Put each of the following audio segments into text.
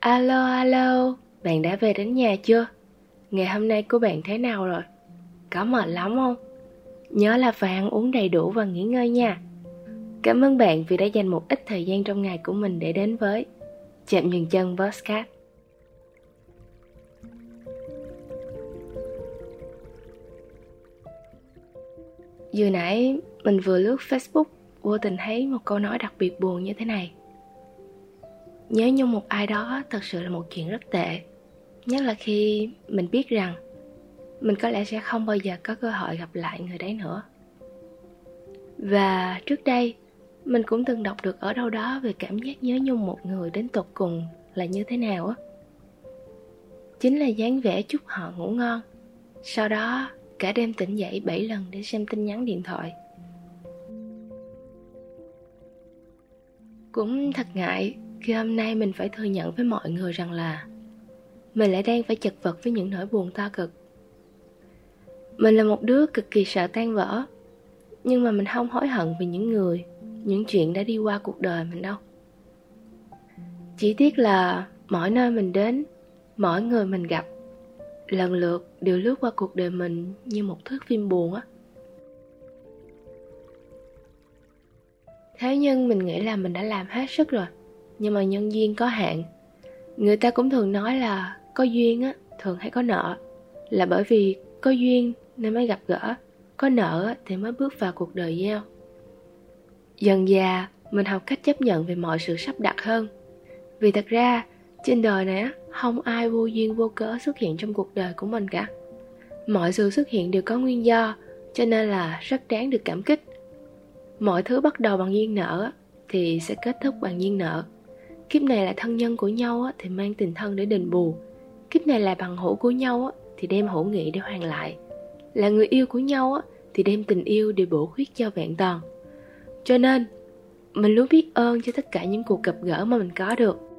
Alo alo, bạn đã về đến nhà chưa? Ngày hôm nay của bạn thế nào rồi? Có mệt lắm không? Nhớ là phải ăn uống đầy đủ và nghỉ ngơi nha. Cảm ơn bạn vì đã dành một ít thời gian trong ngày của mình để đến với Chạm Nhường Chân Postcard. Vừa nãy mình vừa lướt Facebook, vô tình thấy một câu nói đặc biệt buồn như thế này. Nhớ nhung một ai đó thật sự là một chuyện rất tệ. Nhất là khi mình biết rằng mình có lẽ sẽ không bao giờ có cơ hội gặp lại người đấy nữa. Và trước đây, mình cũng từng đọc được ở đâu đó về cảm giác nhớ nhung một người đến tột cùng là như thế nào á. Chính là dáng vẻ chúc họ ngủ ngon. Sau đó cả đêm tỉnh dậy 7 lần để xem tin nhắn điện thoại. Cũng thật ngại khi hôm nay mình phải thừa nhận với mọi người rằng là mình lại đang phải chật vật với những nỗi buồn to cực. Mình là một đứa cực kỳ sợ tan vỡ, nhưng mà mình không hối hận vì những người, những chuyện đã đi qua cuộc đời mình đâu. Chỉ tiếc là mỗi nơi mình đến, mỗi người mình gặp lần lượt đều lướt qua cuộc đời mình như một thước phim buồn á. Thế nhưng mình nghĩ là mình đã làm hết sức rồi, nhưng mà nhân duyên có hạn. Người ta cũng thường nói là có duyên á, thường hay có nợ. Là bởi vì có duyên nên mới gặp gỡ, có nợ thì mới bước vào cuộc đời nhau. Dần già mình học cách chấp nhận về mọi sự sắp đặt hơn. Vì thật ra trên đời này không ai vô duyên vô cớ xuất hiện trong cuộc đời của mình cả. Mọi sự xuất hiện đều có nguyên do, cho nên là rất đáng được cảm kích. Mọi thứ bắt đầu bằng duyên nợ thì sẽ kết thúc bằng duyên nợ. Kiếp này là thân nhân của nhau thì mang tình thân để đền bù. Kiếp này là bằng hữu của nhau thì đem hữu nghị để hoàn lại. Là người yêu của nhau thì đem tình yêu để bổ khuyết cho vẹn toàn. Cho nên, mình luôn biết ơn cho tất cả những cuộc gặp gỡ mà mình có được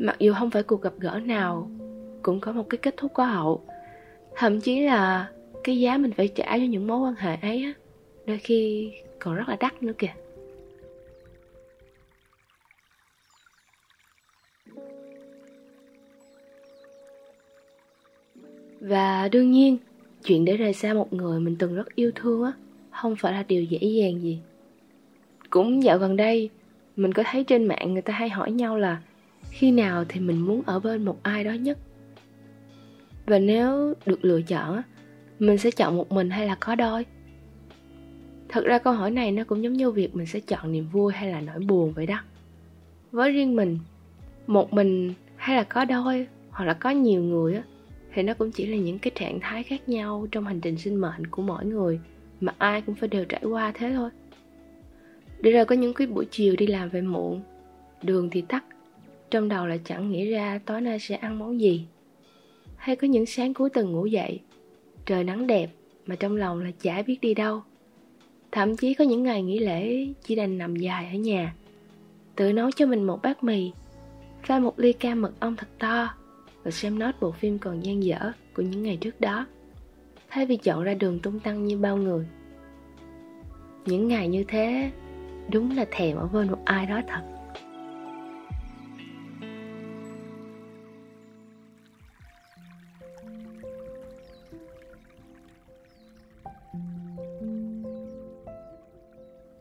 mặc dù không phải cuộc gặp gỡ nào cũng có một cái kết thúc có hậu thậm chí là cái giá mình phải trả cho những mối quan hệ ấy á đôi khi còn rất là đắt nữa kìa Và đương nhiên, chuyện để rời xa một người mình từng rất yêu thương á, không phải là điều dễ dàng gì. Cũng dạo gần đây, mình có thấy trên mạng người ta hay hỏi nhau là khi nào thì mình muốn ở bên một ai đó nhất. Và nếu được lựa chọn mình sẽ chọn một mình hay là có đôi? Thật ra câu hỏi này nó cũng giống như việc mình sẽ chọn niềm vui hay là nỗi buồn vậy đó. Với riêng mình, một mình hay là có đôi hoặc là có nhiều người á thì nó cũng chỉ là những cái trạng thái khác nhau trong hành trình sinh mệnh của mỗi người mà ai cũng phải đều trải qua thế thôi để rồi có những cái buổi chiều đi làm về muộn đường thì tắt trong đầu là chẳng nghĩ ra tối nay sẽ ăn món gì. Hay có những sáng cuối tuần ngủ dậy, trời nắng đẹp mà trong lòng là chả biết đi đâu. Thậm chí có những ngày nghỉ lễ chỉ đành nằm dài ở nhà, tự nấu cho mình một bát mì, pha một ly cam mật ong thật to và xem nốt bộ phim còn gian dở của những ngày trước đó. Thay vì chọn ra đường tung tăng như bao người. Những ngày như thế, đúng là thèm ở bên một ai đó thật.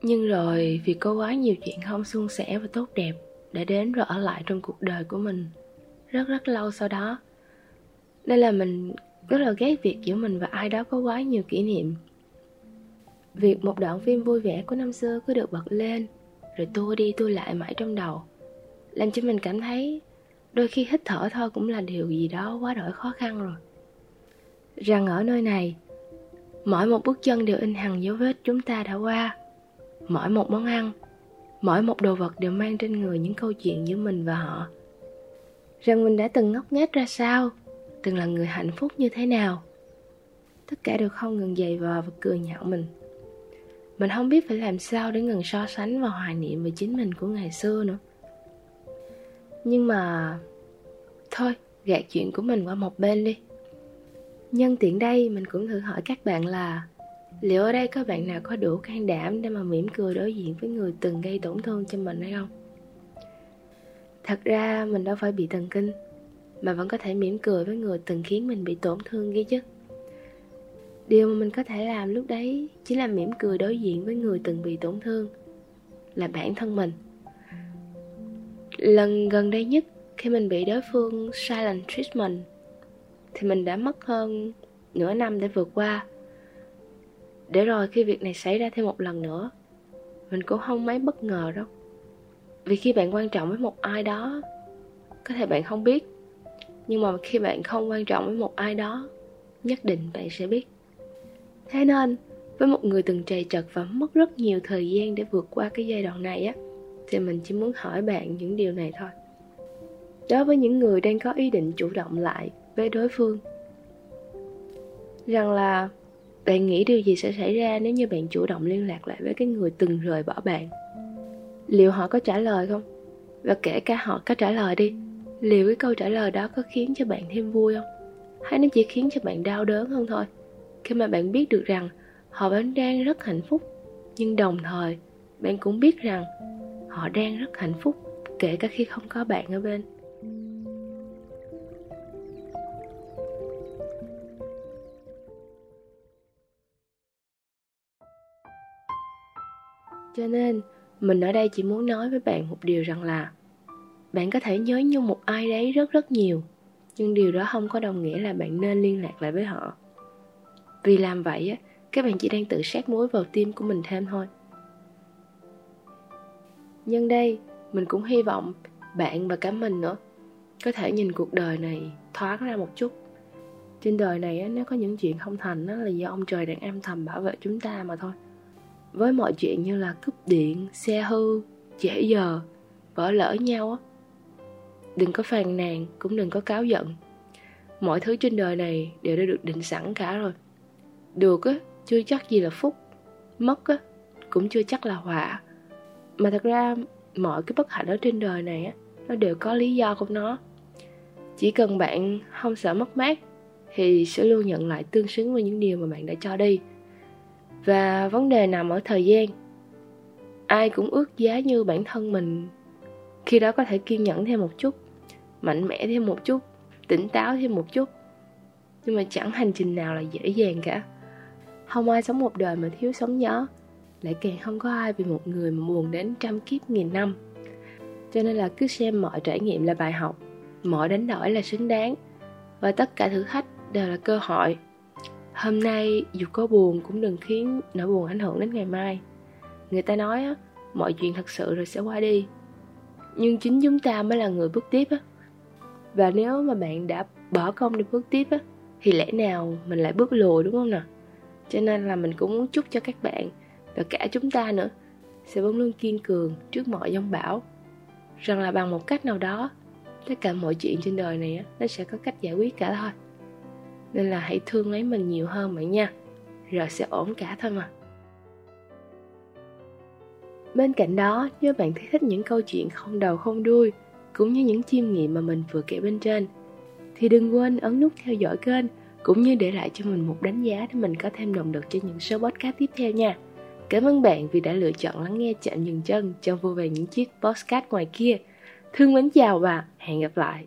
Nhưng rồi vì có quá nhiều chuyện không suôn sẻ và tốt đẹp đã đến rồi ở lại trong cuộc đời của mình rất rất lâu sau đó. Nên là mình rất là ghét việc giữa mình và ai đó có quá nhiều kỷ niệm. Việc một đoạn phim vui vẻ của năm xưa cứ được bật lên, rồi tua đi tua lại mãi trong đầu, làm cho mình cảm thấy đôi khi hít thở thôi cũng là điều gì đó quá đổi khó khăn rồi. Rằng ở nơi này, mỗi một bước chân đều in hằn dấu vết chúng ta đã qua mỗi một món ăn, mỗi một đồ vật đều mang trên người những câu chuyện giữa mình và họ. Rằng mình đã từng ngốc nghếch ra sao, từng là người hạnh phúc như thế nào. Tất cả đều không ngừng dày vò và cười nhạo mình. Mình không biết phải làm sao để ngừng so sánh và hoài niệm về chính mình của ngày xưa nữa. Nhưng mà, thôi, gạt chuyện của mình qua một bên đi. Nhân tiện đây, mình cũng thử hỏi các bạn là Liệu ở đây có bạn nào có đủ can đảm để mà mỉm cười đối diện với người từng gây tổn thương cho mình hay không? Thật ra mình đâu phải bị thần kinh, Mà vẫn có thể mỉm cười với người từng khiến mình bị tổn thương ghi chứ. Điều mà mình có thể làm lúc đấy Chỉ là mỉm cười đối diện với người từng bị tổn thương Là bản thân mình. Lần gần đây nhất, Khi mình bị đối phương silent treatment, Thì mình đã mất hơn nửa năm để vượt qua. Để rồi khi việc này xảy ra thêm một lần nữa, Mình cũng không mấy bất ngờ đâu. Vì khi bạn quan trọng với một ai đó, có thể bạn không biết, nhưng mà khi bạn không quan trọng với một ai đó, nhất định bạn sẽ biết. Thế nên, với một người từng trầy trật và mất rất nhiều thời gian để vượt qua cái giai đoạn này á, thì mình chỉ muốn hỏi bạn những điều này thôi. Đối với những người đang có ý định chủ động lại với đối phương, rằng là bạn nghĩ điều gì sẽ xảy ra nếu như bạn chủ động liên lạc lại với cái người từng rời bỏ bạn? Liệu họ có trả lời không? Và kể cả họ có trả lời đi, liệu cái câu trả lời đó có khiến cho bạn thêm vui không? Hay nó chỉ khiến cho bạn đau đớn hơn thôi? Khi mà bạn biết được rằng họ vẫn đang rất hạnh phúc, nhưng đồng thời bạn cũng biết rằng họ đang rất hạnh phúc kể cả khi không có bạn ở bên. Cho nên mình ở đây chỉ muốn nói với bạn một điều rằng là bạn có thể nhớ nhung một ai đấy rất rất nhiều nhưng điều đó không có đồng nghĩa là bạn nên liên lạc lại với họ. Vì làm vậy á các bạn chỉ đang tự sát muối vào tim của mình thêm thôi. Nhân đây mình cũng hy vọng bạn và cả mình nữa có thể nhìn cuộc đời này thoáng ra một chút. Trên đời này á, nếu có những chuyện không thành đó là do ông trời đang âm thầm bảo vệ chúng ta mà thôi với mọi chuyện như là cúp điện, xe hư, trễ giờ, vỡ lỡ nhau á. Đừng có phàn nàn, cũng đừng có cáo giận. Mọi thứ trên đời này đều đã được định sẵn cả rồi. Được á, chưa chắc gì là phúc. Mất á, cũng chưa chắc là họa. Mà thật ra, mọi cái bất hạnh ở trên đời này á, nó đều có lý do của nó. Chỉ cần bạn không sợ mất mát, thì sẽ luôn nhận lại tương xứng với những điều mà bạn đã cho đi và vấn đề nằm ở thời gian. Ai cũng ước giá như bản thân mình. Khi đó có thể kiên nhẫn thêm một chút, mạnh mẽ thêm một chút, tỉnh táo thêm một chút. Nhưng mà chẳng hành trình nào là dễ dàng cả. Không ai sống một đời mà thiếu sóng gió. Lại càng không có ai vì một người mà buồn đến trăm kiếp nghìn năm. Cho nên là cứ xem mọi trải nghiệm là bài học. Mọi đánh đổi là xứng đáng. Và tất cả thử thách đều là cơ hội hôm nay dù có buồn cũng đừng khiến nỗi buồn ảnh hưởng đến ngày mai. Người ta nói á, mọi chuyện thật sự rồi sẽ qua đi. Nhưng chính chúng ta mới là người bước tiếp á. Và nếu mà bạn đã bỏ công đi bước tiếp á, thì lẽ nào mình lại bước lùi đúng không nào? Cho nên là mình cũng muốn chúc cho các bạn và cả chúng ta nữa sẽ vẫn luôn kiên cường trước mọi giông bão. Rằng là bằng một cách nào đó, tất cả mọi chuyện trên đời này á, nó sẽ có cách giải quyết cả thôi nên là hãy thương lấy mình nhiều hơn bạn nha. Rồi sẽ ổn cả thôi mà bên cạnh đó, nếu bạn thấy thích những câu chuyện không đầu không đuôi, cũng như những chiêm nghiệm mà mình vừa kể bên trên, thì đừng quên ấn nút theo dõi kênh, cũng như để lại cho mình một đánh giá để mình có thêm động lực cho những số podcast tiếp theo nha. Cảm ơn bạn vì đã lựa chọn lắng nghe chạm dừng chân trong vô vàn những chiếc podcast ngoài kia. Thương mến chào và hẹn gặp lại.